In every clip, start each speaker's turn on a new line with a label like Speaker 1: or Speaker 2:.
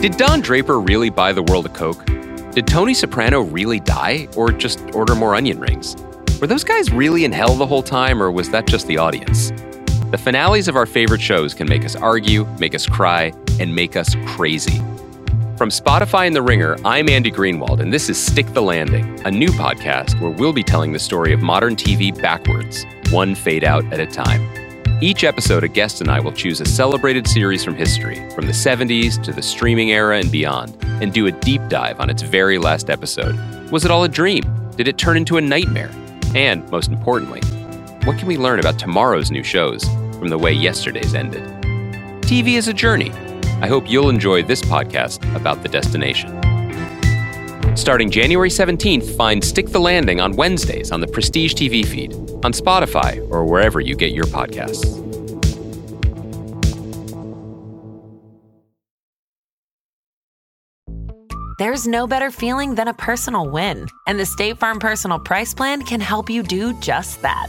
Speaker 1: Did Don Draper really buy the world a Coke? Did Tony Soprano really die, or just order more onion rings? Were those guys really in hell the whole time, or was that just the audience? The finales of our favorite shows can make us argue, make us cry, and make us crazy. From Spotify and The Ringer, I'm Andy Greenwald, and this is Stick the Landing, a new podcast where we'll be telling the story of modern TV backwards, one fade out at a time. Each episode, a guest and I will choose a celebrated series from history, from the 70s to the streaming era and beyond, and do a deep dive on its very last episode. Was it all a dream? Did it turn into a nightmare? And, most importantly, what can we learn about tomorrow's new shows from the way yesterday's ended? TV is a journey. I hope you'll enjoy this podcast about the destination. Starting January 17th, find Stick the Landing on Wednesdays on the Prestige TV feed, on Spotify, or wherever you get your podcasts.
Speaker 2: There's no better feeling than a personal win, and the State Farm Personal Price Plan can help you do just that.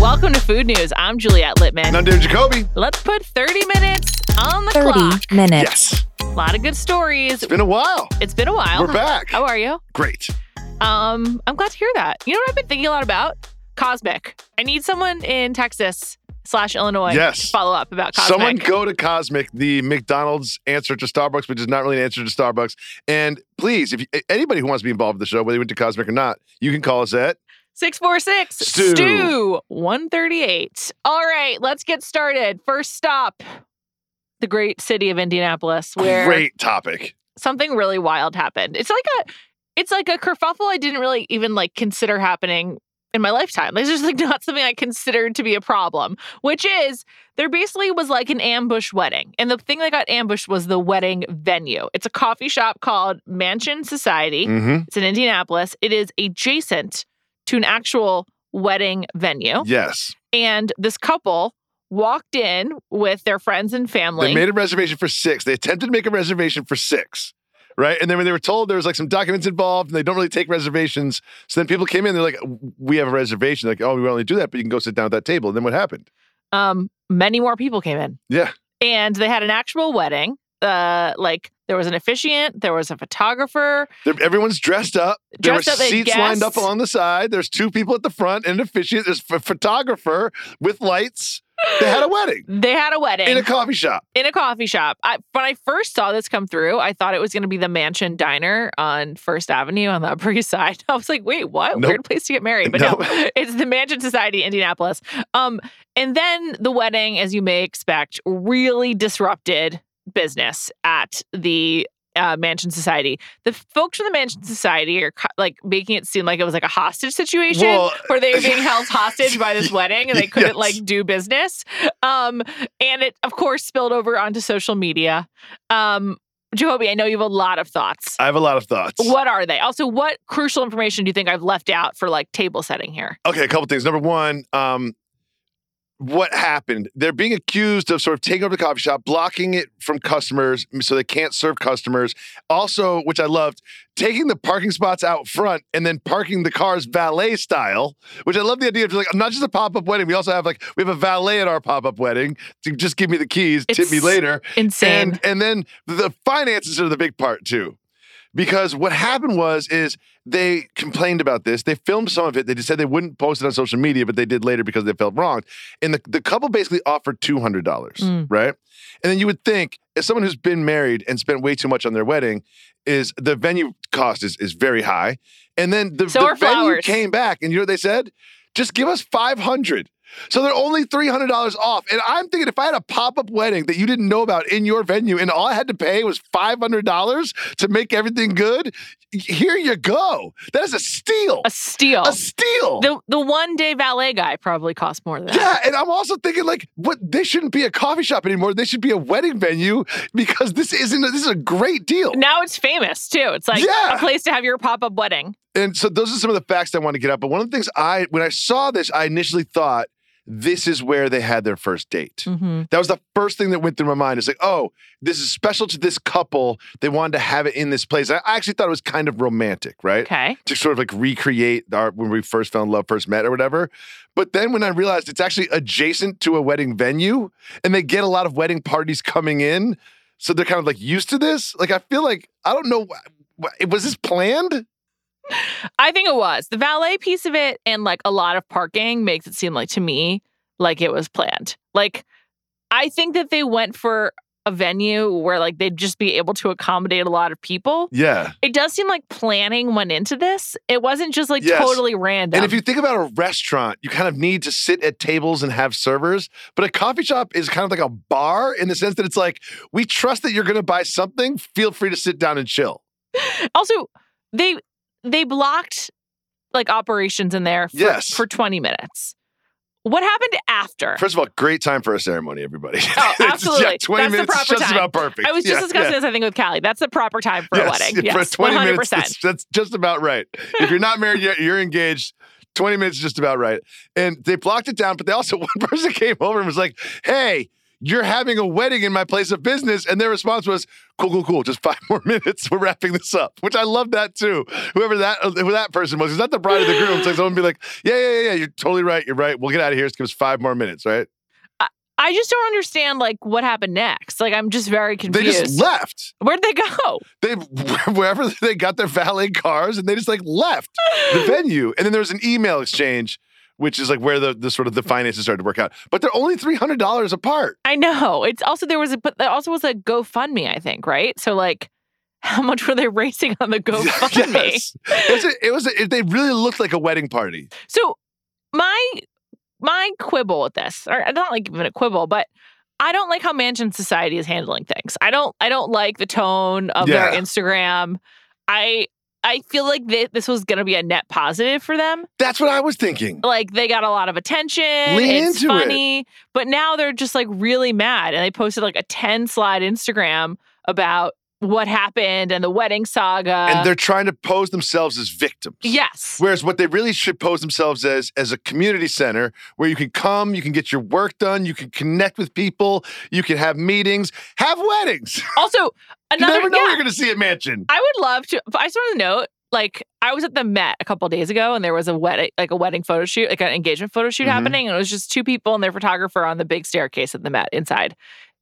Speaker 3: Welcome to Food News. I'm Juliet Litman.
Speaker 4: And I'm David Jacoby.
Speaker 3: Let's put 30 minutes on the
Speaker 5: 30
Speaker 3: clock.
Speaker 5: minutes.
Speaker 4: Yes.
Speaker 3: A lot of good stories.
Speaker 4: It's been a while.
Speaker 3: It's been a while.
Speaker 4: We're back.
Speaker 3: How are you?
Speaker 4: Great.
Speaker 3: Um, I'm glad to hear that. You know what I've been thinking a lot about? Cosmic. I need someone in Texas slash Illinois
Speaker 4: Yes.
Speaker 3: to follow up about Cosmic.
Speaker 4: Someone go to Cosmic, the McDonald's answer to Starbucks, which is not really an answer to Starbucks. And please, if you, anybody who wants to be involved with the show, whether you went to Cosmic or not, you can call us at
Speaker 3: 646
Speaker 4: Stu.
Speaker 3: Stu 138. All right, let's get started. First stop the great city of Indianapolis, where
Speaker 4: great topic.
Speaker 3: something really wild happened. It's like a it's like a kerfuffle I didn't really even like consider happening in my lifetime. It's just like not something I considered to be a problem, which is there basically was like an ambush wedding. And the thing that got ambushed was the wedding venue. It's a coffee shop called Mansion Society.
Speaker 4: Mm-hmm.
Speaker 3: It's in Indianapolis. It is adjacent to an actual wedding venue.
Speaker 4: Yes.
Speaker 3: And this couple walked in with their friends and family.
Speaker 4: They made a reservation for six. They attempted to make a reservation for six. Right. And then when they were told there was like some documents involved and they don't really take reservations. So then people came in, they're like, we have a reservation. Like, oh, we only do that, but you can go sit down at that table. And then what happened?
Speaker 3: um, many more people came in.
Speaker 4: Yeah.
Speaker 3: and they had an actual wedding. Uh, like there was an officiant, there was a photographer.
Speaker 4: They're- everyone's dressed up. There
Speaker 3: Dressed
Speaker 4: were
Speaker 3: up,
Speaker 4: seats lined up along the side. There's two people at the front and an officiant. There's a photographer with lights. They had a wedding
Speaker 3: They had a wedding
Speaker 4: in a coffee shop.
Speaker 3: in a coffee shop. I, when I first saw this come through, I thought it was going to be the Mansion Diner on First Avenue on the Upper East Side. I was like, wait, what?
Speaker 4: Nope.
Speaker 3: Weird place to get married. But
Speaker 4: Nope.
Speaker 3: no, it's the Mansion Society, Indianapolis. Um, and then the wedding, as you may expect, really disrupted business at the uh, Mansion Society. The folks from the Mansion Society are like making it seem like it was like a hostage situation
Speaker 4: Well,
Speaker 3: where they were being held hostage by this wedding and they couldn't
Speaker 4: Yes.
Speaker 3: like do business. Um, and it of course spilled over onto social media. Um, Jacoby, I know you have a lot of thoughts.
Speaker 4: I have a lot of thoughts.
Speaker 3: What are they? Also, what crucial information do you think I've left out for like table setting here?
Speaker 4: Okay, a couple things. Number one, um, what happened? They're being accused of sort of taking over the coffee shop, blocking it from customers so they can't serve customers. Also, which I loved, taking the parking spots out front and then parking the cars valet style, which I love the idea of like not just a pop-up wedding. We also have like we have a valet at our pop-up wedding to just give me the keys, tip me later.
Speaker 3: Insane.
Speaker 4: And and then the finances are the big part too. Because what happened was is they complained about this. They filmed some of it. They just said they wouldn't post it on social media, but they did later because they felt wronged. And the, the couple basically offered two hundred dollars,
Speaker 3: Mm.
Speaker 4: right? And then you would think, as someone who's been married and spent way too much on their wedding, is the venue cost is is very high. And then the,
Speaker 3: So
Speaker 4: the venue
Speaker 3: flowers.
Speaker 4: came back, and you know what they said? Just give us five hundred. So they're only $300 off. And I'm thinking if I had a pop up wedding that you didn't know about in your venue and all I had to pay was $500 to make everything good, here you go. That is a steal.
Speaker 3: A steal.
Speaker 4: A steal.
Speaker 3: the the one day valet guy probably cost more than that.
Speaker 4: yeah, and I'm also thinking like, what? They shouldn't be a coffee shop anymore. They should be a wedding venue because this isn't. This is a great deal.
Speaker 3: Now it's famous too. It's like
Speaker 4: Yeah.
Speaker 3: a place to have your pop up wedding.
Speaker 4: And so those are some of the facts I want to get up. But one of the things I, when I saw this, I initially thought this is where they had their first date.
Speaker 3: Mm-hmm.
Speaker 4: That was the first thing that went through my mind. It's like, oh, this is special to this couple. They wanted to have it in this place. I actually thought it was kind of romantic, right?
Speaker 3: Okay.
Speaker 4: To sort of like recreate our when we first fell in love, first met, or whatever. But then when I realized it's actually adjacent to a wedding venue, and they get a lot of wedding parties coming in, so they're kind of like used to this. Like I feel like I don't know, was this planned?
Speaker 3: I think it was the valet piece of it, and like a lot of parking makes it seem like to me like it was planned. Like I think that they went for a venue where like they'd just be able to accommodate a lot of people.
Speaker 4: Yeah.
Speaker 3: It does seem like planning went into this. It wasn't just like
Speaker 4: Yes.
Speaker 3: totally random.
Speaker 4: And if you think about a restaurant, you kind of need to sit at tables and have servers. But a coffee shop is kind of like a bar in the sense that it's like, we trust that you're going to buy something. Feel free to sit down and chill.
Speaker 3: also they they blocked like operations in there for,
Speaker 4: Yes.
Speaker 3: for 20 minutes. What happened after?
Speaker 4: First of all, great time for a ceremony, everybody.
Speaker 3: Oh, absolutely.
Speaker 4: yeah, 20
Speaker 3: That's the
Speaker 4: minutes is
Speaker 3: proper
Speaker 4: just
Speaker 3: time.
Speaker 4: about perfect.
Speaker 3: I was just
Speaker 4: Yeah,
Speaker 3: discussing
Speaker 4: yeah.
Speaker 3: this, I think, with Callie. That's the proper time for a wedding. Yes,
Speaker 4: for 20
Speaker 3: 100%.
Speaker 4: minutes, that's, that's just about right. If you're not married yet, you're engaged. 20 minutes is just about right. And they blocked it down, but they also, one person came over and was like, hey, you're having a wedding in my place of business. And their response was, cool, cool, cool. Just five more minutes. We're wrapping this up, which I love that too. Whoever that uh, who that person was, is that the bride of the groom. So someone be like, yeah, yeah, yeah, yeah, you're totally right. You're right. We'll get out of here. Just give us five more minutes, right?
Speaker 3: I just don't understand like what happened next. Like I'm just very confused.
Speaker 4: They just left.
Speaker 3: Where'd they go?
Speaker 4: They wherever they got their valet cars and they just like left the venue. And then there was an email exchange, which is like where the, the sort of the finances started to work out. But they're only three hundred dollars apart.
Speaker 3: I know. It's also there was a but there also was a GoFundMe, I think, right? So like how much were they raising on the GoFundMe?
Speaker 4: yes. It was, a, it was a, they really looked like a wedding party.
Speaker 3: So my my quibble with this, or not like even a quibble, but I don't like how Mansion Society is handling things. I don't I don't like the tone of their Instagram. I I feel like they, this was going to be a net positive for them.
Speaker 4: That's what I was thinking.
Speaker 3: Like they got a lot of attention.
Speaker 4: Lean
Speaker 3: it's
Speaker 4: into it.
Speaker 3: funny, but now they're just like really mad, and they posted like a ten slide Instagram about what happened and the wedding saga.
Speaker 4: and they're trying to pose themselves as victims.
Speaker 3: yes,
Speaker 4: Whereas what they really should pose themselves as as a community center where you can come, you can get your work done, you can connect with people, you can have meetings, have weddings.
Speaker 3: also another you
Speaker 4: never know
Speaker 3: yeah.
Speaker 4: you're going to see a Mansion.
Speaker 3: I would love to. I just want to note, like, I was at the Met a couple days ago, and there was a wedding, like a wedding photo shoot, like an engagement photo shoot
Speaker 4: Mhm.
Speaker 3: happening, and it was just two people and their photographer on the big staircase at the Met inside.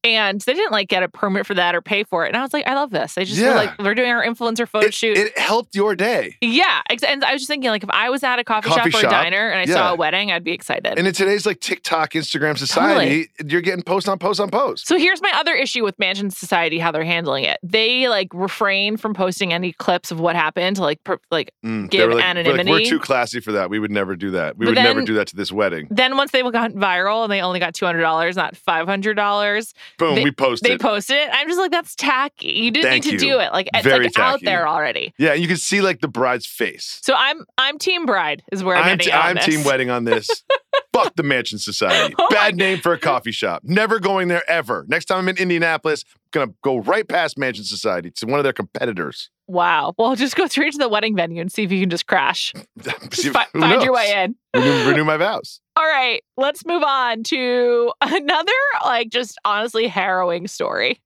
Speaker 3: And they didn't like get a permit for that or pay for it. And I was like, I love this. I just feel
Speaker 4: Yeah.
Speaker 3: like we're doing our influencer photo
Speaker 4: It,
Speaker 3: shoot.
Speaker 4: it helped your day.
Speaker 3: yeah. And I was just thinking, like, if I was at a coffee,
Speaker 4: Coffee
Speaker 3: shop or a diner and I
Speaker 4: yeah.
Speaker 3: saw a wedding, I'd be excited.
Speaker 4: And in today's like TikTok, Instagram society, you're getting post on post on post.
Speaker 3: So here's my other issue with Mansion Society, how they're handling it. They like refrain from posting any clips of what happened, like per, like
Speaker 4: Mm,
Speaker 3: give
Speaker 4: like, we're like,
Speaker 3: anonymity.
Speaker 4: we're too classy for that. We would never do that. We
Speaker 3: But
Speaker 4: would never do that to this wedding.
Speaker 3: Then once they got viral and they only got two hundred dollars, not five hundred dollars,
Speaker 4: Boom,
Speaker 3: they-
Speaker 4: we posted. It.
Speaker 3: They posted it. I'm just like, that's tacky. You didn't
Speaker 4: Thank
Speaker 3: need to
Speaker 4: you.
Speaker 3: do it. Like it's
Speaker 4: Very
Speaker 3: like out there already.
Speaker 4: yeah, you can see like the bride's face.
Speaker 3: So I'm I'm team bride is where I'm,
Speaker 4: I'm, t- I'm team wedding on this. Fuck the Mansion Society.
Speaker 3: Oh
Speaker 4: Bad name for a coffee shop. Never going there ever. Next time I'm in Indianapolis, gonna go right past Mansion Society to one of their competitors.
Speaker 3: Wow. Well, just go straight to the wedding venue and see if you can just crash. Just fi- find your way in.
Speaker 4: Renew, renew my vows.
Speaker 3: All right, let's move on to another like just honestly harrowing story.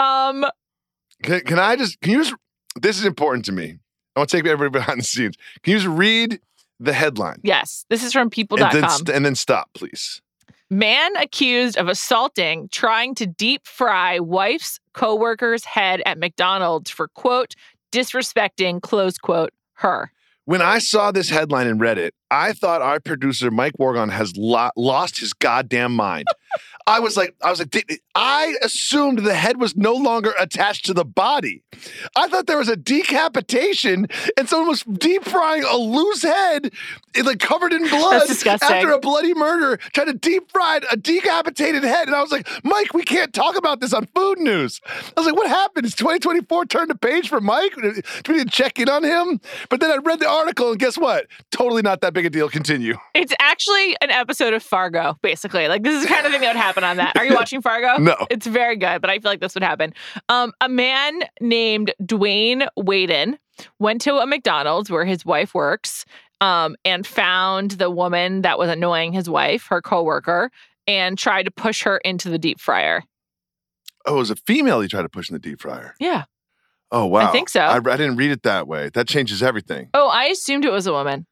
Speaker 3: Um
Speaker 4: Can, can I just? Can you just? This is important to me. I want to take everybody behind the scenes. Can you just read the headline
Speaker 3: yes, this is from
Speaker 4: and
Speaker 3: people.com.
Speaker 4: then st- and then stop, please?
Speaker 3: Man accused of assaulting trying to deep fry wife's coworker's head at McDonald's for quote disrespecting close quote her.
Speaker 4: When I saw this headline and read it, I thought our producer Mike Wargon has lo- lost his goddamn mind. I was like, I was like, "Did- I assumed the head was no longer attached to the body. I thought there was a decapitation and someone was deep frying a loose head, it, like covered in blood after a bloody murder, trying to deep fry a decapitated head. And I was like, Mike, we can't talk about this on food news. I was like, what happened? Is 2024 turned the page for Mike? Do we need to check in on him? But then I read the article, and guess what? Totally not that big a deal. Continue.
Speaker 3: It's actually an episode of Fargo, basically. Like this is the kind of thing that would happen on that. Are you watching Fargo?
Speaker 4: No.
Speaker 3: It's very good, but I feel like this would happen. Um, a man named Dwayne Waden went to a McDonald's where his wife works, um, and found the woman that was annoying his wife, her coworker, and tried to push her into the deep fryer.
Speaker 4: Oh, it was a female he tried to push in the deep fryer.
Speaker 3: Yeah.
Speaker 4: Oh, wow.
Speaker 3: I think so.
Speaker 4: I, I didn't read it that way. That changes everything.
Speaker 3: Oh, I assumed it was a woman.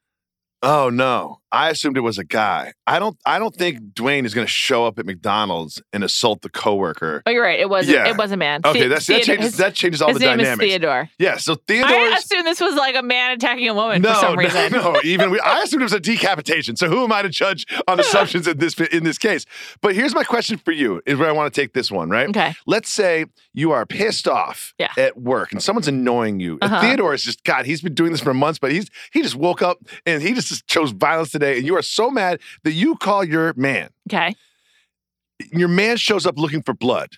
Speaker 4: Oh no, I assumed it was a guy. I don't. I don't think Dwayne is going to show up at McDonald's and assault the coworker.
Speaker 3: Oh, you're right. It was.
Speaker 4: Yeah.
Speaker 3: It was a man.
Speaker 4: Okay, that's, that
Speaker 3: Theodore-
Speaker 4: changes.
Speaker 3: his,
Speaker 4: that changes all
Speaker 3: his
Speaker 4: the
Speaker 3: name
Speaker 4: dynamics.
Speaker 3: is Theodore.
Speaker 4: Yeah. So
Speaker 3: Theodore
Speaker 4: I
Speaker 3: assumed this was like a man attacking a woman
Speaker 4: no,
Speaker 3: for some reason.
Speaker 4: no, no. Even we, I assumed it was a decapitation. So who am I to judge on assumptions in this in this case? But here's my question for you: Is where I want to take this one, right?
Speaker 3: Okay.
Speaker 4: Let's say you are pissed off
Speaker 3: Yeah.
Speaker 4: at work and someone's annoying you.
Speaker 3: Uh-huh.
Speaker 4: Theodore is just God. He's been doing this for months, but he's he just woke up and he just chose violence today. And you are so mad that you call your man.
Speaker 3: Okay.
Speaker 4: Your man shows up looking for blood.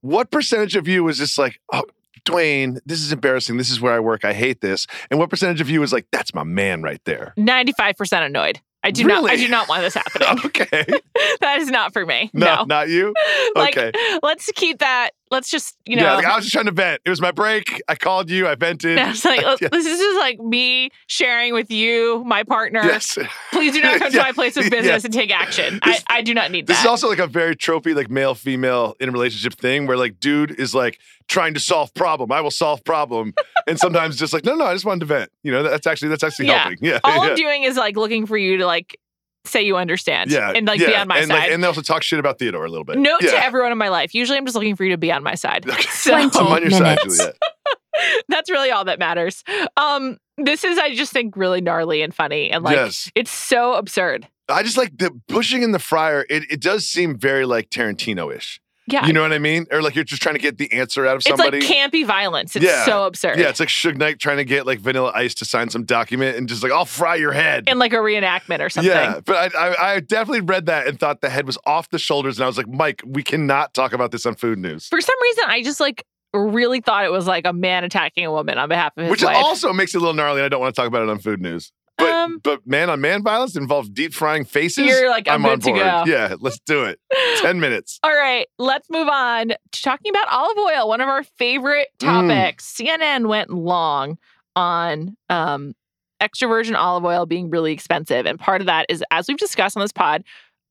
Speaker 4: What percentage of you is just like, oh, Dwayne, this is embarrassing. This is where I work. I hate this. And what percentage of you is like, that's my man right there?
Speaker 3: 95% annoyed. I do not I do not want this happening.
Speaker 4: Okay.
Speaker 3: that is not for me.
Speaker 4: No,
Speaker 3: No.
Speaker 4: not you.
Speaker 3: like
Speaker 4: okay.
Speaker 3: let's keep that let's just, you know,
Speaker 4: yeah, like, I was just trying to vent. It was my break. I called you. I vented.
Speaker 3: like, oh, let's-
Speaker 4: Yeah.
Speaker 3: this is just like me sharing with you, my partner.
Speaker 4: Yes.
Speaker 3: Please do not come to my place of
Speaker 4: Yeah.
Speaker 3: business and take action.
Speaker 4: This-
Speaker 3: I, I do not need that.
Speaker 4: This is also like a very tropey, like male female in a relationship thing where like dude is like trying to solve problem. I will solve problem. and sometimes just like, no, no, I just wanted to vent. You know, that's actually that's actually
Speaker 3: Yeah.
Speaker 4: helping. Yeah.
Speaker 3: All
Speaker 4: yeah.
Speaker 3: I'm doing is like looking for you to like say you understand.
Speaker 4: yeah.
Speaker 3: And like
Speaker 4: yeah.
Speaker 3: be on my
Speaker 4: and,
Speaker 3: side.
Speaker 4: Like, and they also talk shit about Theodore a little bit.
Speaker 3: Note
Speaker 4: yeah.
Speaker 3: to everyone in my life. Usually I'm just looking for you to be on my side.
Speaker 4: Okay.
Speaker 3: So
Speaker 4: I'm on your side. Juliet.
Speaker 3: that's really all that matters. Um, this is I just think really gnarly and funny and like
Speaker 4: yes.
Speaker 3: it's so absurd.
Speaker 4: I just like the pushing in the fryer. It, it does seem very like Tarantino ish.
Speaker 3: Yeah.
Speaker 4: You know what I mean? Or like you're just trying to get the answer out of somebody.
Speaker 3: it's like campy violence. It's
Speaker 4: Yeah.
Speaker 3: so absurd.
Speaker 4: yeah, it's like Suge Knight trying to get like Vanilla Ice to sign some document and just like, I'll fry your head.
Speaker 3: in like a reenactment or something.
Speaker 4: Yeah, but I, I, I definitely read that and thought the head was off the shoulders, and I was like, Mike, we cannot talk about this on food news.
Speaker 3: For some reason, I just like really thought it was like a man attacking a woman on behalf of his wife.
Speaker 4: Which
Speaker 3: wife.
Speaker 4: also makes it a little gnarly, and I don't want to talk about it on food news. But
Speaker 3: Um,
Speaker 4: but man on man violence involves deep frying faces.
Speaker 3: You're like, I'm
Speaker 4: on
Speaker 3: good to
Speaker 4: board.
Speaker 3: go.
Speaker 4: Yeah, let's do it. Ten minutes.
Speaker 3: All right, let's move on to talking about olive oil, one of our favorite
Speaker 4: Mm.
Speaker 3: topics. CNN went long on um, extra virgin olive oil being really expensive. And part of that is, as we've discussed on this pod,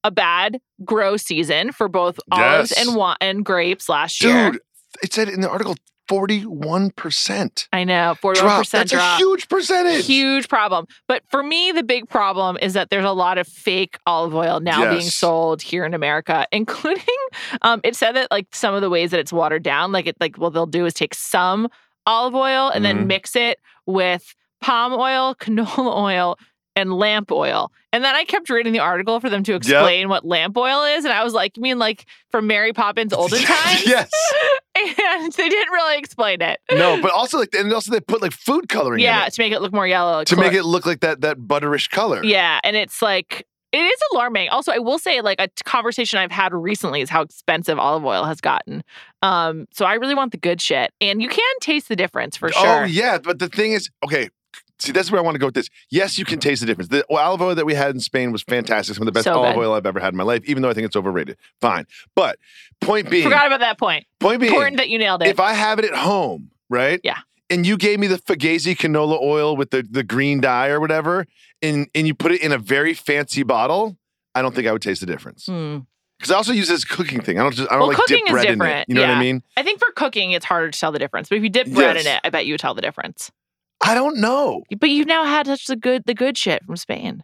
Speaker 3: a bad grow season for both olives
Speaker 4: Yes.
Speaker 3: and, wa- and grapes last year.
Speaker 4: Dude, it said in the article 41%
Speaker 3: I know, 41%
Speaker 4: drop. That's
Speaker 3: drop.
Speaker 4: a huge percentage.
Speaker 3: Huge problem. But for me, the big problem is that there's a lot of fake olive oil now being sold here in America, including um, it said that like some of the ways that it's watered down, like it like what they'll do is take some olive oil and
Speaker 4: Mhm.
Speaker 3: then mix it with palm oil, canola oil, and lamp oil. And then I kept reading the article for them to explain what lamp oil is. And I was like, you mean like from Mary Poppins olden times?
Speaker 4: yes.
Speaker 3: And they didn't really explain it.
Speaker 4: No, but also like and also they put like food coloring in
Speaker 3: Yeah, to make it look more yellow.
Speaker 4: to make it look like that that butterish color.
Speaker 3: Yeah, and it's like it is alarming. Also, I will say, like a conversation I've had recently is how expensive olive oil has gotten. Um, so I really want the good shit, and you can taste the difference for sure.
Speaker 4: Oh yeah, but the thing is, okay. See, that's where I want to go with this. Yes, you can taste the difference. The olive oil that we had in Spain was fantastic. Some of the best
Speaker 3: So
Speaker 4: olive
Speaker 3: good.
Speaker 4: oil I've ever had in my life, even though I think it's overrated. Fine. But point being,
Speaker 3: Forgot about that point.
Speaker 4: point being,
Speaker 3: Important that you nailed it.
Speaker 4: if I have it at home, right?
Speaker 3: Yeah.
Speaker 4: And you gave me the Fugazi canola oil with the, the green dye or whatever, and, and you put it in a very fancy bottle, I don't think I would taste the difference.
Speaker 3: Hmm.
Speaker 4: Because I also use this cooking thing. I don't just I don't
Speaker 3: Well,
Speaker 4: like
Speaker 3: cooking
Speaker 4: dip
Speaker 3: is
Speaker 4: bread in it.
Speaker 3: different,
Speaker 4: You know what I
Speaker 3: yeah.
Speaker 4: mean?
Speaker 3: I think for cooking, it's harder to tell the difference. But if you dip bread in it, I bet you would tell the difference.
Speaker 4: I don't know.
Speaker 3: But you've now had such the good the good shit from Spain.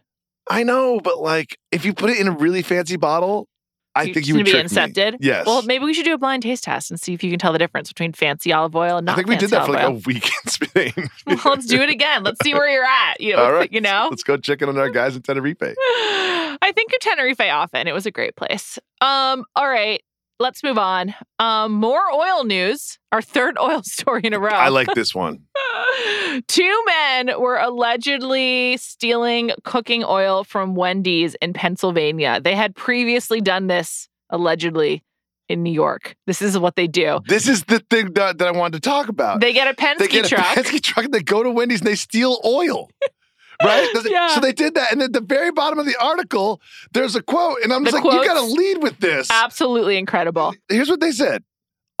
Speaker 4: I know, but like if you put it in a really fancy bottle, I
Speaker 3: You're
Speaker 4: think you would
Speaker 3: be incepted?
Speaker 4: me. Yes.
Speaker 3: Well, maybe we should do a blind taste test and see if you can tell the difference between fancy olive oil and not
Speaker 4: I think we did that for like
Speaker 3: olive
Speaker 4: a week in Spain.
Speaker 3: well, let's do it again. Let's see where you're at. You know,
Speaker 4: All right.
Speaker 3: you know.
Speaker 4: Let's go check in on our guys in Tenerife.
Speaker 3: I think of Tenerife often. It was a great place. Um, all right, let's move on. Um, more oil news. Our third oil story in a row.
Speaker 4: I like this one.
Speaker 3: Two men were allegedly stealing cooking oil from Wendy's in Pennsylvania. They had previously done this allegedly in New York. This is what they do.
Speaker 4: This is the thing that, that I wanted to talk about.
Speaker 3: They get a Penske
Speaker 4: they get
Speaker 3: truck.
Speaker 4: a Penske truck and they go to Wendy's and they steal oil. Right?
Speaker 3: Yeah.
Speaker 4: So they did that. And at the very bottom of the article, there's a quote. And I'm
Speaker 3: The
Speaker 4: just like, you got to lead with this.
Speaker 3: Absolutely incredible.
Speaker 4: Here's what they said.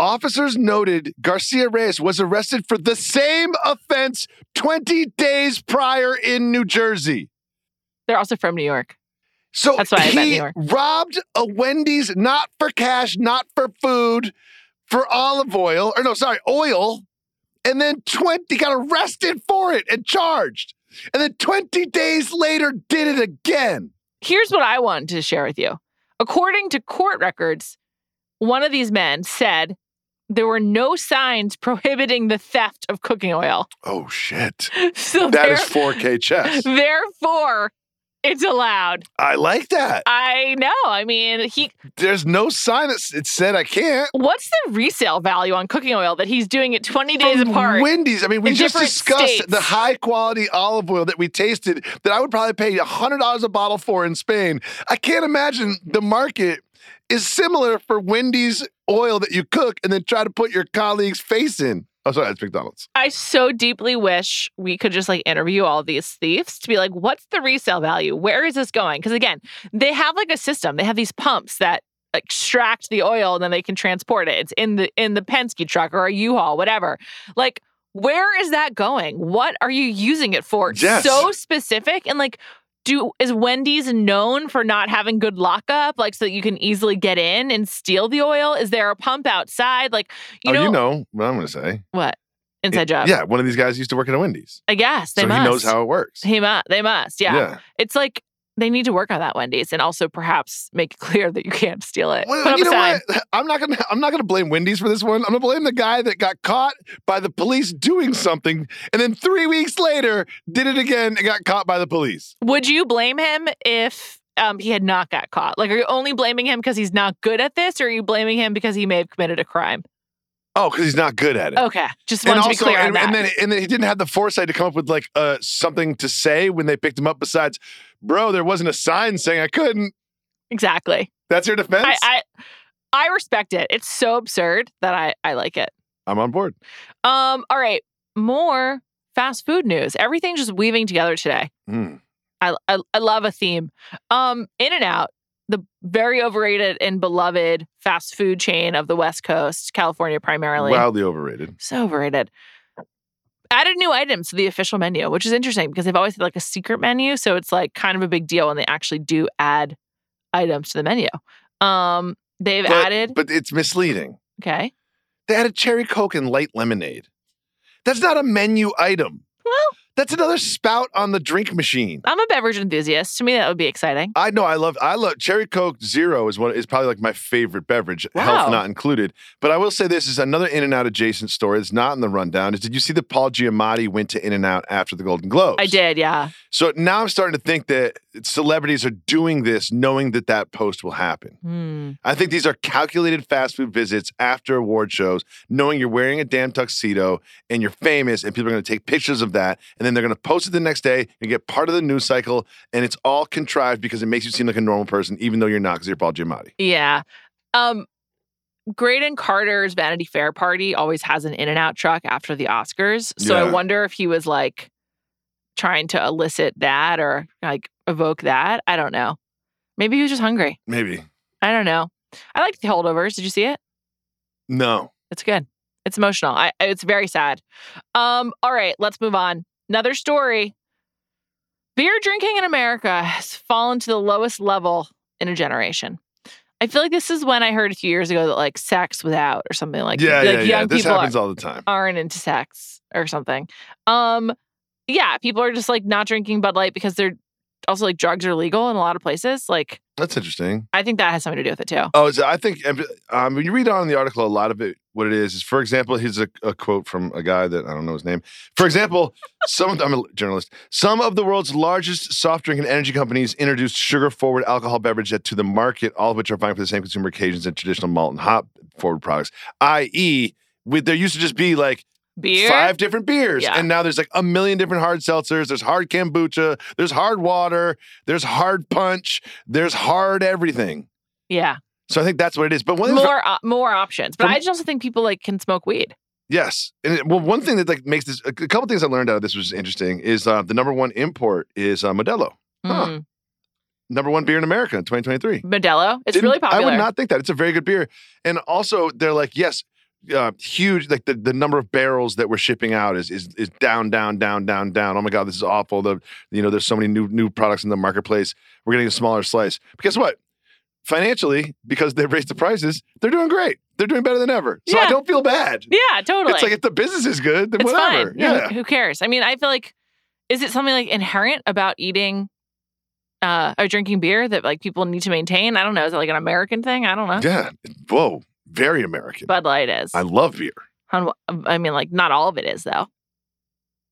Speaker 4: Officers noted Garcia Reyes was arrested for the same offense 20 days prior in New Jersey.
Speaker 3: They're also from New York.
Speaker 4: So
Speaker 3: That's why I
Speaker 4: he
Speaker 3: York.
Speaker 4: robbed a Wendy's not for cash, not for food, for olive oil, or no, sorry, oil, and then 20 got arrested for it and charged. And then 20 days later did it again.
Speaker 3: Here's what I wanted to share with you. According to court records, one of these men said there were no signs prohibiting the theft of cooking oil.
Speaker 4: Oh shit.
Speaker 3: So
Speaker 4: That
Speaker 3: there-
Speaker 4: is 4K chess.
Speaker 3: therefore, it's allowed.
Speaker 4: I like that.
Speaker 3: I know. I mean, he
Speaker 4: There's no sign that it said I can't.
Speaker 3: what's the resale value on cooking oil that he's doing it 20 days
Speaker 4: From
Speaker 3: apart?
Speaker 4: Wendy's. I mean, we just discussed
Speaker 3: states.
Speaker 4: the high quality olive oil that we tasted that I would probably pay $100 a bottle for in Spain. I can't imagine the market is similar for Wendy's oil that you cook and then try to put your colleague's face in. Oh, sorry, that's McDonald's.
Speaker 3: I so deeply wish we could just like interview all these thieves to be like, what's the resale value? Where is this going? Because again, they have like a system. They have these pumps that extract the oil and then they can transport it. It's in the in the Penske truck or a U-Haul, whatever. Like, where is that going? What are you using it for?
Speaker 4: Yes.
Speaker 3: So specific and like. Do is Wendy's known for not having good lockup, like so that you can easily get in and steal the oil? Is there a pump outside? Like, you
Speaker 4: oh,
Speaker 3: know,
Speaker 4: you know what I'm going to say.
Speaker 3: what inside job?
Speaker 4: Yeah, one of these guys used to work at a Wendy's.
Speaker 3: I guess they
Speaker 4: so
Speaker 3: must.
Speaker 4: he knows how it works.
Speaker 3: He must. They must. Yeah.
Speaker 4: yeah.
Speaker 3: It's like they need to work on that Wendy's and also perhaps make it clear that you can't steal it.
Speaker 4: Well, you know what? I'm not gonna. I'm not gonna blame Wendy's for this one. I'm gonna blame the guy that got caught by the police doing something, and then three weeks later did it again and got caught by the police.
Speaker 3: Would you blame him if um, he had not got caught? Like, are you only blaming him because he's not good at this, or are you blaming him because he may have committed a crime?
Speaker 4: Oh, because he's not good at it.
Speaker 3: Okay, just
Speaker 4: And
Speaker 3: wanted
Speaker 4: also,
Speaker 3: to be clear on
Speaker 4: and,
Speaker 3: that.
Speaker 4: and then and then he didn't have the foresight to come up with like uh something to say when they picked him up. Besides, bro, there wasn't a sign saying I couldn't.
Speaker 3: exactly.
Speaker 4: That's your defense.
Speaker 3: I, I I respect it. It's so absurd that I I like it.
Speaker 4: I'm on board.
Speaker 3: Um. All right. More fast food news. Everything's just weaving together today.
Speaker 4: Hmm.
Speaker 3: I, I I love a theme. Um, In and Out, the very overrated and beloved fast food chain of the West Coast, California primarily.
Speaker 4: Wildly overrated.
Speaker 3: So overrated. Added new items to the official menu, which is interesting because they've always had like a secret menu, so it's like kind of a big deal when they actually do add items to the menu. Um, they've
Speaker 4: But,
Speaker 3: added
Speaker 4: but it's misleading.
Speaker 3: okay.
Speaker 4: They added cherry coke and light lemonade. That's not a menu item.
Speaker 3: Well,
Speaker 4: That's another spout on the drink machine.
Speaker 3: I'm a beverage enthusiast. To me, that would be exciting.
Speaker 4: I know I love I love cherry coke zero is one is probably like my favorite beverage,
Speaker 3: Wow.
Speaker 4: health not included. But I will say this is another In and Out adjacent story. It's not in the rundown. Is did you see that Paul Giamatti went to In and Out after the Golden Globes?
Speaker 3: I did, yeah.
Speaker 4: So now I'm starting to think that celebrities are doing this knowing that that post will happen.
Speaker 3: Hmm.
Speaker 4: I think these are calculated fast food visits after award shows, knowing you're wearing a damn tuxedo and you're famous, and people are going to take pictures of that, and then they're going to post it the next day and get part of the news cycle, and it's all contrived because it makes you seem like a normal person, even though you're not, because you're Paul Giamatti.
Speaker 3: Yeah. Um Graydon Carter's Vanity Fair party always has an in and out truck after the Oscars. So I wonder if he was like trying to elicit that or like evoke that. I don't know. Maybe he was just hungry.
Speaker 4: Maybe
Speaker 3: I don't know. I like the holdovers. Did you see it?
Speaker 4: no.
Speaker 3: It's good. It's emotional. I it's very sad. Um, all right, let's move on. Another story. Beer drinking in America has fallen to the lowest level in a generation. I feel like this is when I heard a few years ago that like sex was out or something like
Speaker 4: yeah,
Speaker 3: like
Speaker 4: yeah, yeah.
Speaker 3: young
Speaker 4: This
Speaker 3: people
Speaker 4: happens
Speaker 3: are,
Speaker 4: all the time.
Speaker 3: aren't into sex or something. Um, yeah, people are just like not drinking Bud Light because they're also like drugs are legal in a lot of places. Like
Speaker 4: That's interesting.
Speaker 3: I think that has something to do with it too.
Speaker 4: Oh, so I think um, when you read on in the article, a lot of it, what it is, is for example, here's a, a quote from a guy that I don't know his name. For example, some I'm a journalist. Some of the world's largest soft drink and energy companies introduced sugar-forward alcohol beverage to the market, all of which are vying for the same consumer occasions as traditional malt and hop forward products. I.e., with there used to just be like
Speaker 3: Beer.
Speaker 4: five different beers.
Speaker 3: Yeah.
Speaker 4: And now there's like a million different hard seltzers. There's hard kombucha. There's hard water. There's hard punch. There's hard everything.
Speaker 3: Yeah.
Speaker 4: So I think that's what it is. But one
Speaker 3: More more options. But
Speaker 4: From-
Speaker 3: I just also think people like can smoke weed.
Speaker 4: yes, and it- well, one thing that like makes this a, a couple things I learned out of this was interesting is uh, the number one import is uh, Modelo, Huh.
Speaker 3: Mm.
Speaker 4: number one beer in America in 2023.
Speaker 3: Modelo. It's
Speaker 4: Didn't-
Speaker 3: really popular.
Speaker 4: I would not think that it's a very good beer, and also they're like yes. Uh, huge like the, the number of barrels that we're shipping out is is is down down down down down oh my god this is awful the you know there's so many new new products in the marketplace we're getting a smaller slice but guess what financially because they've raised the prices they're doing great they're doing better than ever so i don't feel bad
Speaker 3: Yeah, totally.
Speaker 4: it's like if the business is good then
Speaker 3: It's
Speaker 4: whatever
Speaker 3: fine.
Speaker 4: yeah
Speaker 3: Who, who cares? I mean, I feel like is it something like inherent about eating uh or drinking beer that like people need to maintain? I don't know. Is it like an American thing? I don't know.
Speaker 4: yeah whoa very american
Speaker 3: Bud Light is.
Speaker 4: i love beer
Speaker 3: I mean, like not all of it is though.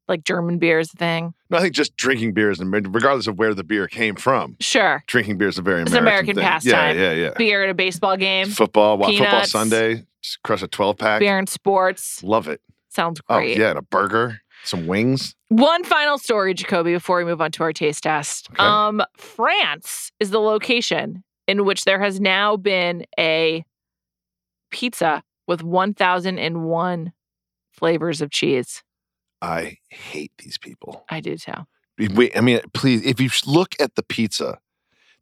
Speaker 3: Like German beer is a thing.
Speaker 4: no i think just drinking beers and regardless of where the beer came from
Speaker 3: Sure.
Speaker 4: drinking beer is a very
Speaker 3: It's an
Speaker 4: american,
Speaker 3: American
Speaker 4: thing.
Speaker 3: pastime.
Speaker 4: yeah yeah yeah
Speaker 3: Beer at a baseball game.
Speaker 4: football, football Sunday, just crush a 12 pack.
Speaker 3: Beer and sports.
Speaker 4: Love it.
Speaker 3: Sounds
Speaker 4: Oh,
Speaker 3: great.
Speaker 4: yeah, and a burger, some wings.
Speaker 3: One final story, Jacoby, before we move on to our taste test.
Speaker 4: Okay.
Speaker 3: Um, France is the location in which there has now been a pizza with 1001 flavors of cheese.
Speaker 4: I hate these people.
Speaker 3: I do too.
Speaker 4: Wait, I mean, please, if you look at the pizza,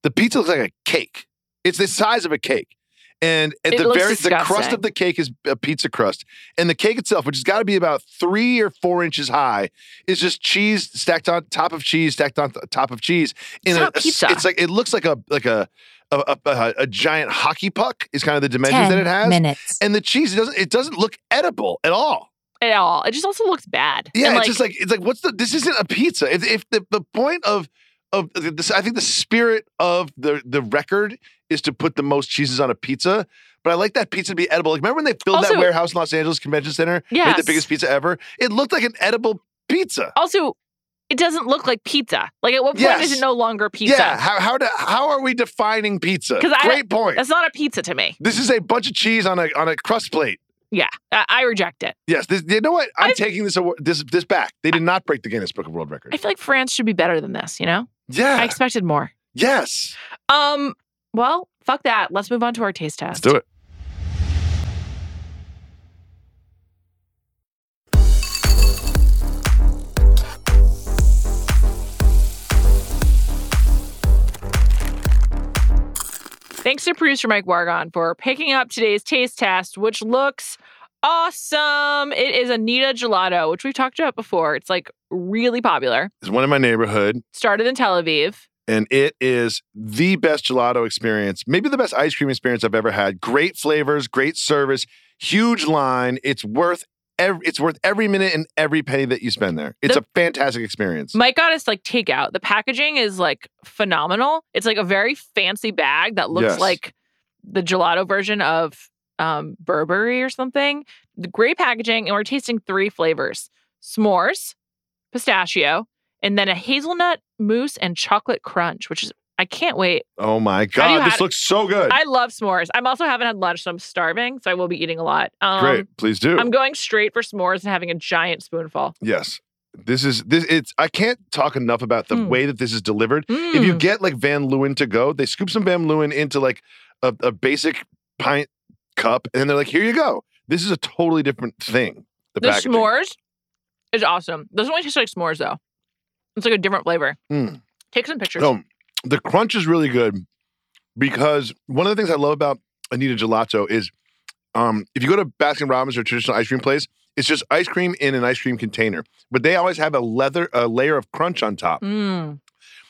Speaker 4: the pizza looks like a cake. It's the size of a cake. And at
Speaker 3: It
Speaker 4: the very the crust of the cake is a pizza crust. And the cake itself, which has got to be about three or four inches high, is just cheese stacked on top of cheese, stacked on top of cheese.
Speaker 3: It's
Speaker 4: a-
Speaker 3: not pizza.
Speaker 4: It's like it looks like a like a a, a, a, a giant hockey puck is kind of the dimensions that it has.
Speaker 5: minutes.
Speaker 4: and the cheese it doesn't it doesn't look edible at all.
Speaker 3: At all. It just also looks bad.
Speaker 4: Yeah,
Speaker 3: And,
Speaker 4: it's just like it's like what's the this isn't a pizza. If, if the the point of of this, I think the spirit of the the record is to put the most cheeses on a pizza. But I like that pizza to be edible. Like remember when they filled that warehouse in Los Angeles Convention Center? Made the biggest pizza ever. It looked like an edible pizza.
Speaker 3: also, it doesn't look like pizza. Like at what point is it no longer pizza?
Speaker 4: Yeah. How how do, how are we defining pizza?
Speaker 3: 'Cause I-
Speaker 4: Great point.
Speaker 3: That's not a pizza to me.
Speaker 4: This is a bunch of cheese on a on a crust plate.
Speaker 3: Yeah, I, I reject it.
Speaker 4: Yes, this, you know what? I'm
Speaker 3: I've-
Speaker 4: taking this award, this this back. They did not break the Guinness Book of World Records.
Speaker 3: I feel like France should be better than this, you know?
Speaker 4: Yeah.
Speaker 3: I expected more.
Speaker 4: yes.
Speaker 3: Um, well, fuck that. Let's move on to our taste test.
Speaker 4: Let's do it.
Speaker 3: Thanks to producer Mike Wargon for picking up today's taste test, which looks awesome. It is Anita Gelato, which we've talked about before. It's like really popular.
Speaker 4: It's one in my neighborhood,
Speaker 3: Started in Tel Aviv.
Speaker 4: and it is the best gelato experience, maybe the best ice cream experience I've ever had. Great flavors, great service, huge line. It's worth every, it's worth every minute and every penny that you spend there. It's
Speaker 3: The-
Speaker 4: a fantastic experience.
Speaker 3: Mike got us like takeout. The packaging is like phenomenal. It's like a very fancy bag that looks
Speaker 4: Yes.
Speaker 3: like the gelato version of um, Burberry or something. The great packaging, and we're tasting three flavors: s'mores, pistachio, and then a hazelnut mousse and chocolate crunch, which is I can't wait.
Speaker 4: oh my god, this
Speaker 3: had-
Speaker 4: looks so good.
Speaker 3: I love s'mores. I'm also haven't had lunch, so I'm starving, so I will be eating a lot. Um,
Speaker 4: Great, please do.
Speaker 3: I'm going straight for s'mores and having a giant spoonful.
Speaker 4: yes. This is this it's I can't talk enough about the
Speaker 3: Mm.
Speaker 4: way that this is delivered. If you
Speaker 3: Mm.
Speaker 4: get like Van Leeuwen to go, they scoop some Van Leeuwen into like a, a basic pint cup, and then they're like, "Here you go." This is a totally different thing. The,
Speaker 3: The s'mores is awesome. Doesn't really taste like s'mores though. It's like a different flavor.
Speaker 4: Mm.
Speaker 3: Take some pictures.
Speaker 4: The crunch is really good because one of the things I love about Anita Gelato is um, if you go to Baskin Robbins or traditional ice cream place, it's just ice cream in an ice cream container, but they always have a leather a layer of crunch on top.
Speaker 3: Mm.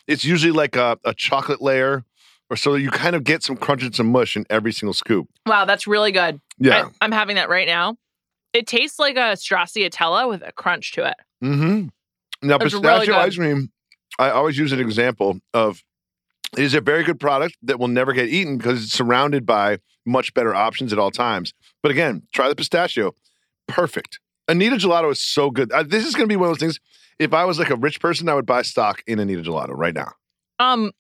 Speaker 4: It's usually like a, a chocolate layer, or so you kind of get some crunch and some mush in every single scoop.
Speaker 3: Wow, that's really good.
Speaker 4: Yeah.
Speaker 3: I, am having that right now. It tastes like a stracciatella with a crunch to it.
Speaker 4: Mm-hmm. Now
Speaker 3: really
Speaker 4: pistachio
Speaker 3: good.
Speaker 4: ice cream I always use an example of it is a very good product that will never get eaten because it's surrounded by much better options at all times. But again, try the pistachio. Perfect. Anita Gelato is so good. Uh, this is going to be one of those things. If I was like a rich person, I would buy stock in Anita Gelato right now.
Speaker 3: Um,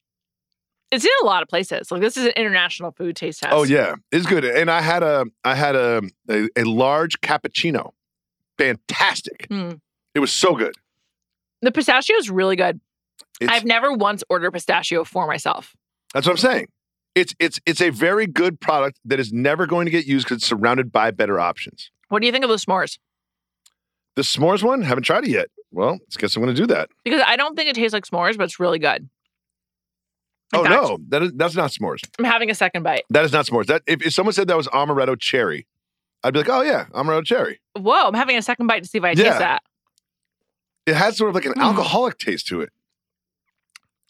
Speaker 3: it's in a lot of places. Like this is an international food taste test.
Speaker 4: Oh yeah, it's good. And I had a I had a a, a large cappuccino. Fantastic.
Speaker 3: Hmm.
Speaker 4: It was so good.
Speaker 3: The pistachio is really good.
Speaker 4: It's,
Speaker 3: I've never once ordered pistachio for myself.
Speaker 4: that's what I'm saying. It's it's it's a very good product that is never going to get used because it's surrounded by better options.
Speaker 3: What do you think of the s'mores?
Speaker 4: The s'mores one, haven't tried it yet. Well, I guess I'm going to do that.
Speaker 3: Because I don't think it tastes like s'mores, but it's really good. In
Speaker 4: oh
Speaker 3: fact,
Speaker 4: no, that is that's not s'mores.
Speaker 3: I'm having a second bite.
Speaker 4: That is not s'mores. That if, if someone said that was amaretto cherry, I'd be like, oh yeah, amaretto cherry.
Speaker 3: Whoa, I'm having a second bite to see if I
Speaker 4: Yeah.
Speaker 3: taste that.
Speaker 4: It has sort of like an
Speaker 3: Mm.
Speaker 4: alcoholic taste to it.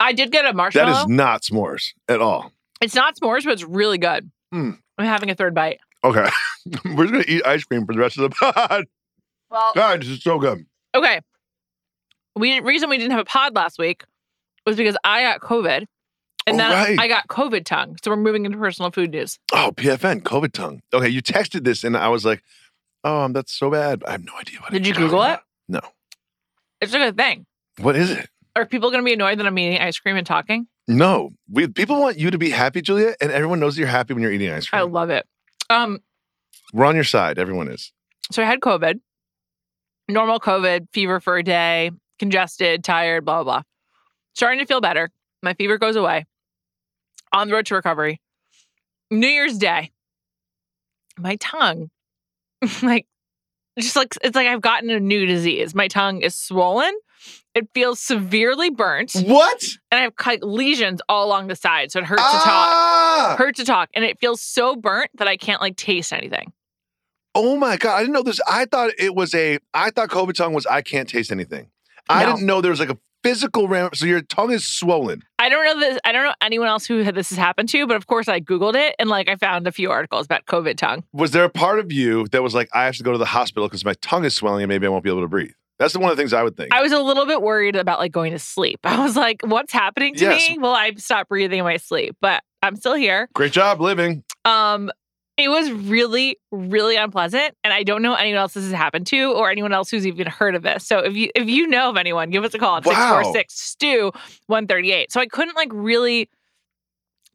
Speaker 3: I did get a marshmallow.
Speaker 4: That is not s'mores at all.
Speaker 3: It's not s'mores, but it's really good.
Speaker 4: Hmm.
Speaker 3: I'm having a third bite.
Speaker 4: Okay, we're just gonna eat ice cream for the rest of the pod.
Speaker 3: Well,
Speaker 4: God, this is so good.
Speaker 3: okay. We reason we didn't have a pod last week was because I got COVID, and
Speaker 4: Oh,
Speaker 3: then
Speaker 4: right.
Speaker 3: I got COVID tongue. So we're moving into personal food news.
Speaker 4: Oh, PFN, COVID tongue. Okay, you texted this, and I was like, oh, that's so bad. I have no idea what. It is.
Speaker 3: Did you
Speaker 4: you're talking
Speaker 3: Google it?
Speaker 4: No.
Speaker 3: It's a good thing.
Speaker 4: What is it?
Speaker 3: Are people going to be annoyed that I'm eating ice cream and talking?
Speaker 4: No, we people want you to be happy, Julia, and everyone knows you're happy when you're eating ice cream.
Speaker 3: I love it. Um,
Speaker 4: We're on your side. Everyone is.
Speaker 3: so I had COVID, normal COVID, fever for a day, congested, tired, blah, blah, blah. Starting to feel better. My fever goes away. On the road to recovery. New Year's Day, my tongue, like, just like, it's like I've gotten a new disease. My tongue is swollen. It feels severely burnt,
Speaker 4: What?
Speaker 3: and I have like lesions all along the side. So it hurts to talk.
Speaker 4: Ah!
Speaker 3: Hurts to talk. And it feels so burnt that I can't like taste anything.
Speaker 4: Oh my god! I didn't know this. I thought it was a. I thought COVID tongue was I can't taste anything. I
Speaker 3: No.
Speaker 4: didn't know there was like a physical ram. So your tongue is swollen.
Speaker 3: I don't know this. I don't know anyone else who had this has happened to, but of course I googled it and like I found a few articles about COVID tongue.
Speaker 4: Was there a part of you that was like, I have to go to the hospital because my tongue is swelling and maybe I won't be able to breathe? That's one of the things I would think.
Speaker 3: I was a little bit worried about like going to sleep. I was like, "What's happening to
Speaker 4: Yes.
Speaker 3: me?" Well, I stopped breathing in my sleep, but I'm still here.
Speaker 4: Great job living.
Speaker 3: Um, it was really, really unpleasant, and I don't know anyone else this has happened to, or anyone else who's even heard of this. So if you if you know of anyone, give us a call at six
Speaker 4: Wow.
Speaker 3: four six stew one thirty eight. So I couldn't like really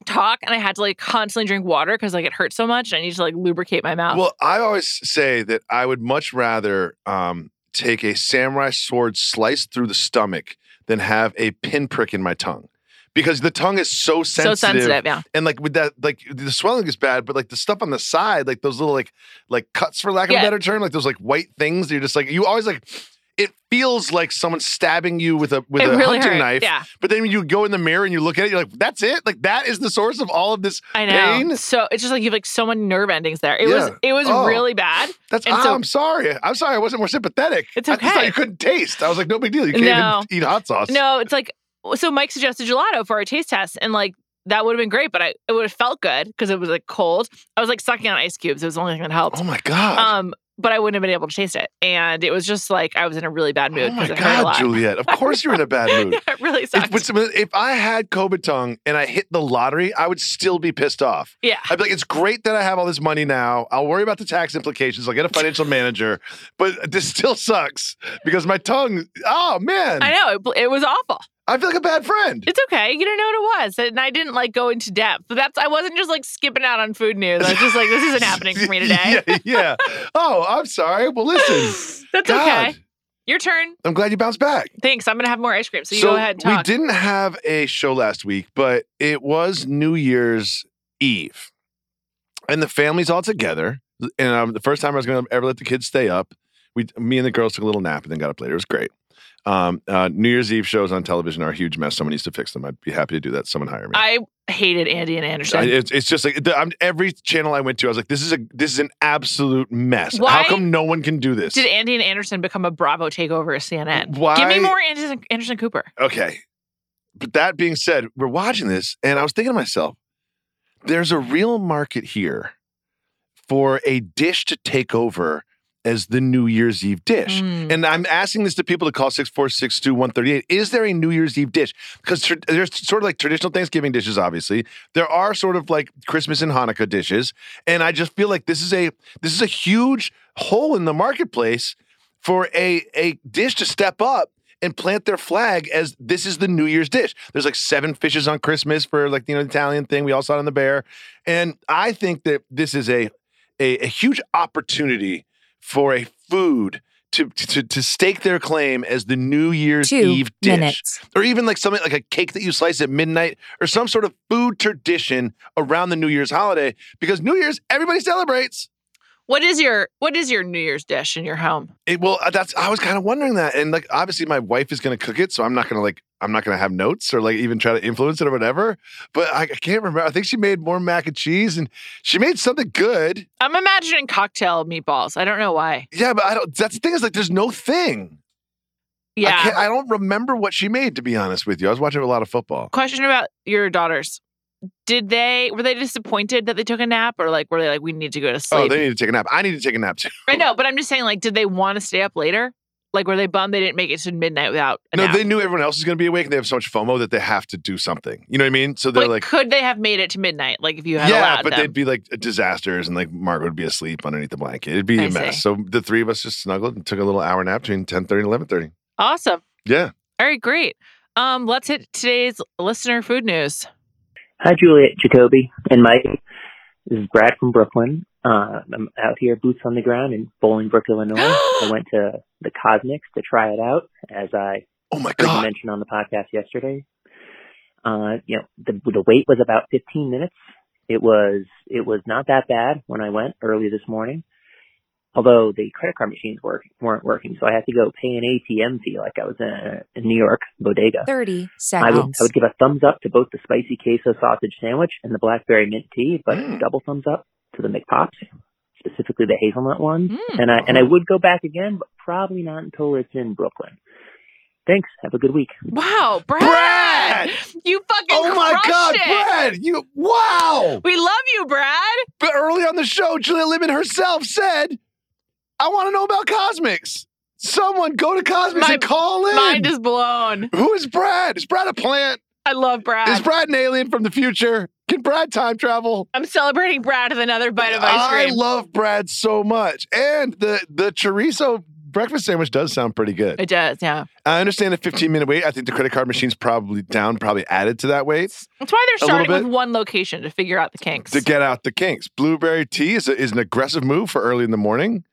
Speaker 3: talk, and I had to like constantly drink water because like it hurt so much. And I need to like lubricate my mouth.
Speaker 4: Well, I always say that I would much rather um, take a samurai sword sliced through the stomach than have a pinprick in my tongue. Because the tongue is so sensitive,
Speaker 3: so sensitive, yeah.
Speaker 4: and like with that, like the swelling is bad, but like the stuff on the side, like those little like like cuts, for lack of
Speaker 3: Yeah.
Speaker 4: a better term, like those like white things. You're just like you always like. It feels like someone stabbing you with a with
Speaker 3: it
Speaker 4: a
Speaker 3: really
Speaker 4: hunting
Speaker 3: hurt.
Speaker 4: knife.
Speaker 3: Yeah,
Speaker 4: But then when you go in the mirror and you look at it, you're like, "That's it! Like that is the source of all of this
Speaker 3: I know.
Speaker 4: pain."
Speaker 3: So it's just like you have like so many nerve endings there. It was it was
Speaker 4: Oh.
Speaker 3: really bad.
Speaker 4: That's
Speaker 3: And
Speaker 4: oh,
Speaker 3: so-
Speaker 4: I'm sorry. I'm sorry. I wasn't more sympathetic.
Speaker 3: It's
Speaker 4: I just thought
Speaker 3: okay.
Speaker 4: you couldn't taste. I was like, no big deal. You can't
Speaker 3: No.
Speaker 4: even eat hot sauce.
Speaker 3: No, it's like so Mike suggested gelato for our taste test, and like that would have been great, but I it would have felt good because it was like cold. I was like sucking on ice cubes. It was the only thing that helped.
Speaker 4: Oh my god.
Speaker 3: Um, but I wouldn't have been able to taste it, and it was just like I was in a really bad mood
Speaker 4: oh my
Speaker 3: because it hurt a
Speaker 4: god. Juliet. Of course you're in a bad mood.
Speaker 3: yeah, it really sucked.
Speaker 4: If, if I had COVID tongue and I hit the lottery, I would still be pissed off.
Speaker 3: yeah,
Speaker 4: I'd be like, it's great that I have all this money now. I'll worry about the tax implications. I'll get a financial manager, but this still sucks because my tongue. Oh man,
Speaker 3: I know it, it was awful.
Speaker 4: I feel like a bad friend.
Speaker 3: It's okay. You didn't know what it was, and I didn't like go into depth. But that's I wasn't just like skipping out on food news. I was just like, this isn't happening for me today.
Speaker 4: yeah, yeah. Oh, I'm sorry. Well, listen.
Speaker 3: That's
Speaker 4: God,
Speaker 3: okay. Your turn.
Speaker 4: I'm glad you bounced back.
Speaker 3: Thanks. I'm gonna have more ice cream. So you go ahead and
Speaker 4: we didn't have a show last week, but it was New Year's Eve, and the family's all together. And um, the first time I was going to ever let the kids stay up, we, me and the girls took a little nap and then got up later. It was great. Um, uh, New Year's Eve shows on television are a huge mess. Someone needs to fix them. I'd be happy to do that. Someone hire me.
Speaker 3: I hated Andy and Anderson.
Speaker 4: I- it's, it's just like the, I'm, every channel I went to, I was like, "This is a this is an absolute mess.
Speaker 3: Why
Speaker 4: How come no one can do this?"
Speaker 3: Did Andy and Anderson become a Bravo takeover of CNN?
Speaker 4: Why?
Speaker 3: Give me more Anderson, Anderson Cooper.
Speaker 4: Okay. But that being said, we're watching this, and I was thinking to myself, there's a real market here for a dish to take over as the New Year's Eve dish.
Speaker 3: Mm.
Speaker 4: And I'm asking this to people to call 646 138. Is there a New Year's Eve dish? Because tr- there's sort of like traditional Thanksgiving dishes, obviously. There are sort of like Christmas and Hanukkah dishes. And I just feel like this is a this is a huge hole in the marketplace for a a dish to step up and plant their flag as this is the New Year's dish. There's like seven fishes on Christmas for like you know the Italian thing. We all saw it on the bear. And I think that this is a a, a huge opportunity for a food to, to to stake their claim as the New Year's
Speaker 5: Two
Speaker 4: Eve dish,
Speaker 5: minutes.
Speaker 4: or even like something like a cake that you slice at midnight, or some sort of food tradition around the New Year's holiday. Because New Year's, everybody celebrates.
Speaker 3: What is your what is your New Year's dish in your home?
Speaker 4: It, well, uh, that's I was kind of wondering that, and like obviously my wife is going to cook it, so I'm not going to like I'm not going to have notes or like even try to influence it or whatever. But I, I can't remember. I think she made more mac and cheese, and she made something good.
Speaker 3: I'm imagining cocktail meatballs. I don't know why.
Speaker 4: Yeah, but I don't. That's the thing is like there's no thing. I,
Speaker 3: Yeah.
Speaker 4: can't, I don't remember what she made, to be honest with you. I was watching a lot of football.
Speaker 3: Question about your daughters. Did they were they disappointed that they took a nap or like were they like we need to go to sleep?
Speaker 4: Oh, they need to take a nap. I need to take a nap too.
Speaker 3: I know, but I'm just saying like did they want to stay up later? Like were they bummed they didn't make it to midnight without a
Speaker 4: No,
Speaker 3: nap?
Speaker 4: they knew everyone else is going to be awake, and they have so much FOMO that they have to do something. You know what I mean? So they're
Speaker 3: Like,
Speaker 4: like,
Speaker 3: could they have made it to midnight? Like if you had
Speaker 4: yeah, but
Speaker 3: them?
Speaker 4: they'd be like disasters, and like Margaret would be asleep underneath the blanket. It'd be
Speaker 3: I
Speaker 4: a mess.
Speaker 3: see.
Speaker 4: So the three of us just snuggled and took a little hour nap between ten thirty and eleven thirty.
Speaker 3: Awesome.
Speaker 4: Yeah.
Speaker 3: All right, great. Um, let's hit today's listener food news.
Speaker 6: Hi, Juliet, Jacoby, and Mike. This is Brad from Brooklyn. Uh, I'm out here, boots on the ground in Bolingbrook, Illinois. I went to the CosMc's to try it out, as I
Speaker 4: Oh my god.
Speaker 6: mention on the podcast yesterday. Uh, you know, the, the wait was about 15 minutes. It was it was not that bad when I went early this morning. Although the credit card machines work, weren't working, so I had to go pay an ATM fee like I was in, a, in New York bodega.
Speaker 5: 30
Speaker 6: I
Speaker 5: seconds.
Speaker 6: would, I would give a thumbs up to both the spicy queso sausage sandwich and the blackberry mint tea, but
Speaker 4: Mm.
Speaker 6: double thumbs up to the McPops, specifically the hazelnut one.
Speaker 3: Mm.
Speaker 6: And I and I would go back again, but probably not until it's in Brooklyn. Thanks. Have a good week.
Speaker 3: Wow, Brad!
Speaker 4: Brad!
Speaker 3: You fucking
Speaker 4: Oh my god,
Speaker 3: it.
Speaker 4: Brad! You wow!
Speaker 3: We love you, Brad.
Speaker 4: But early on the show, Juliet Litman herself said, "I want to know about CosMc's. Someone go to CosMc's
Speaker 3: My
Speaker 4: and call in."
Speaker 3: Mind is blown.
Speaker 4: Who is Brad? Is Brad a plant?
Speaker 3: I love Brad.
Speaker 4: Is Brad an alien from the future? Can Brad time travel?
Speaker 3: I'm celebrating Brad with another bite of ice cream.
Speaker 4: I love Brad so much. And the the chorizo breakfast sandwich does sound pretty good.
Speaker 3: it does, yeah.
Speaker 4: I understand the 15 minute wait. I think the credit card machine's probably down, probably added to that wait
Speaker 3: That's why they're starting with one location to figure out the kinks.
Speaker 4: to get out the kinks. Blueberry tea is, a, is an aggressive move for early in the morning.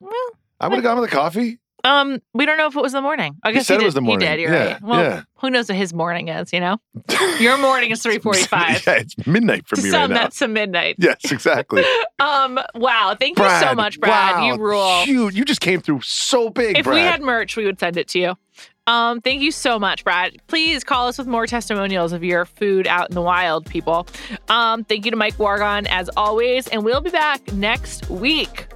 Speaker 3: Well,
Speaker 4: I would have gone with the coffee.
Speaker 3: um, we don't know if it was the morning. I
Speaker 4: He
Speaker 3: guess
Speaker 4: said it
Speaker 3: did.
Speaker 4: was the morning.
Speaker 3: He did. You're
Speaker 4: Yeah,
Speaker 3: right. Well,
Speaker 4: yeah.
Speaker 3: who knows what his morning is? You know, your morning is three forty-five.
Speaker 4: yeah, it's midnight for
Speaker 3: to
Speaker 4: me right
Speaker 3: some,
Speaker 4: now.
Speaker 3: that's to midnight.
Speaker 4: Yes, exactly.
Speaker 3: Um, wow. Thank you so much, Brad.
Speaker 4: wow,
Speaker 3: you rule.
Speaker 4: Huge. You just came through so big,
Speaker 3: if
Speaker 4: Brad.
Speaker 3: we had merch, we would send it to you. Um, thank you so much, Brad. Please call us with more testimonials of your food out in the wild, people. Um, thank you to Mike Wargon as always, and we'll be back next week.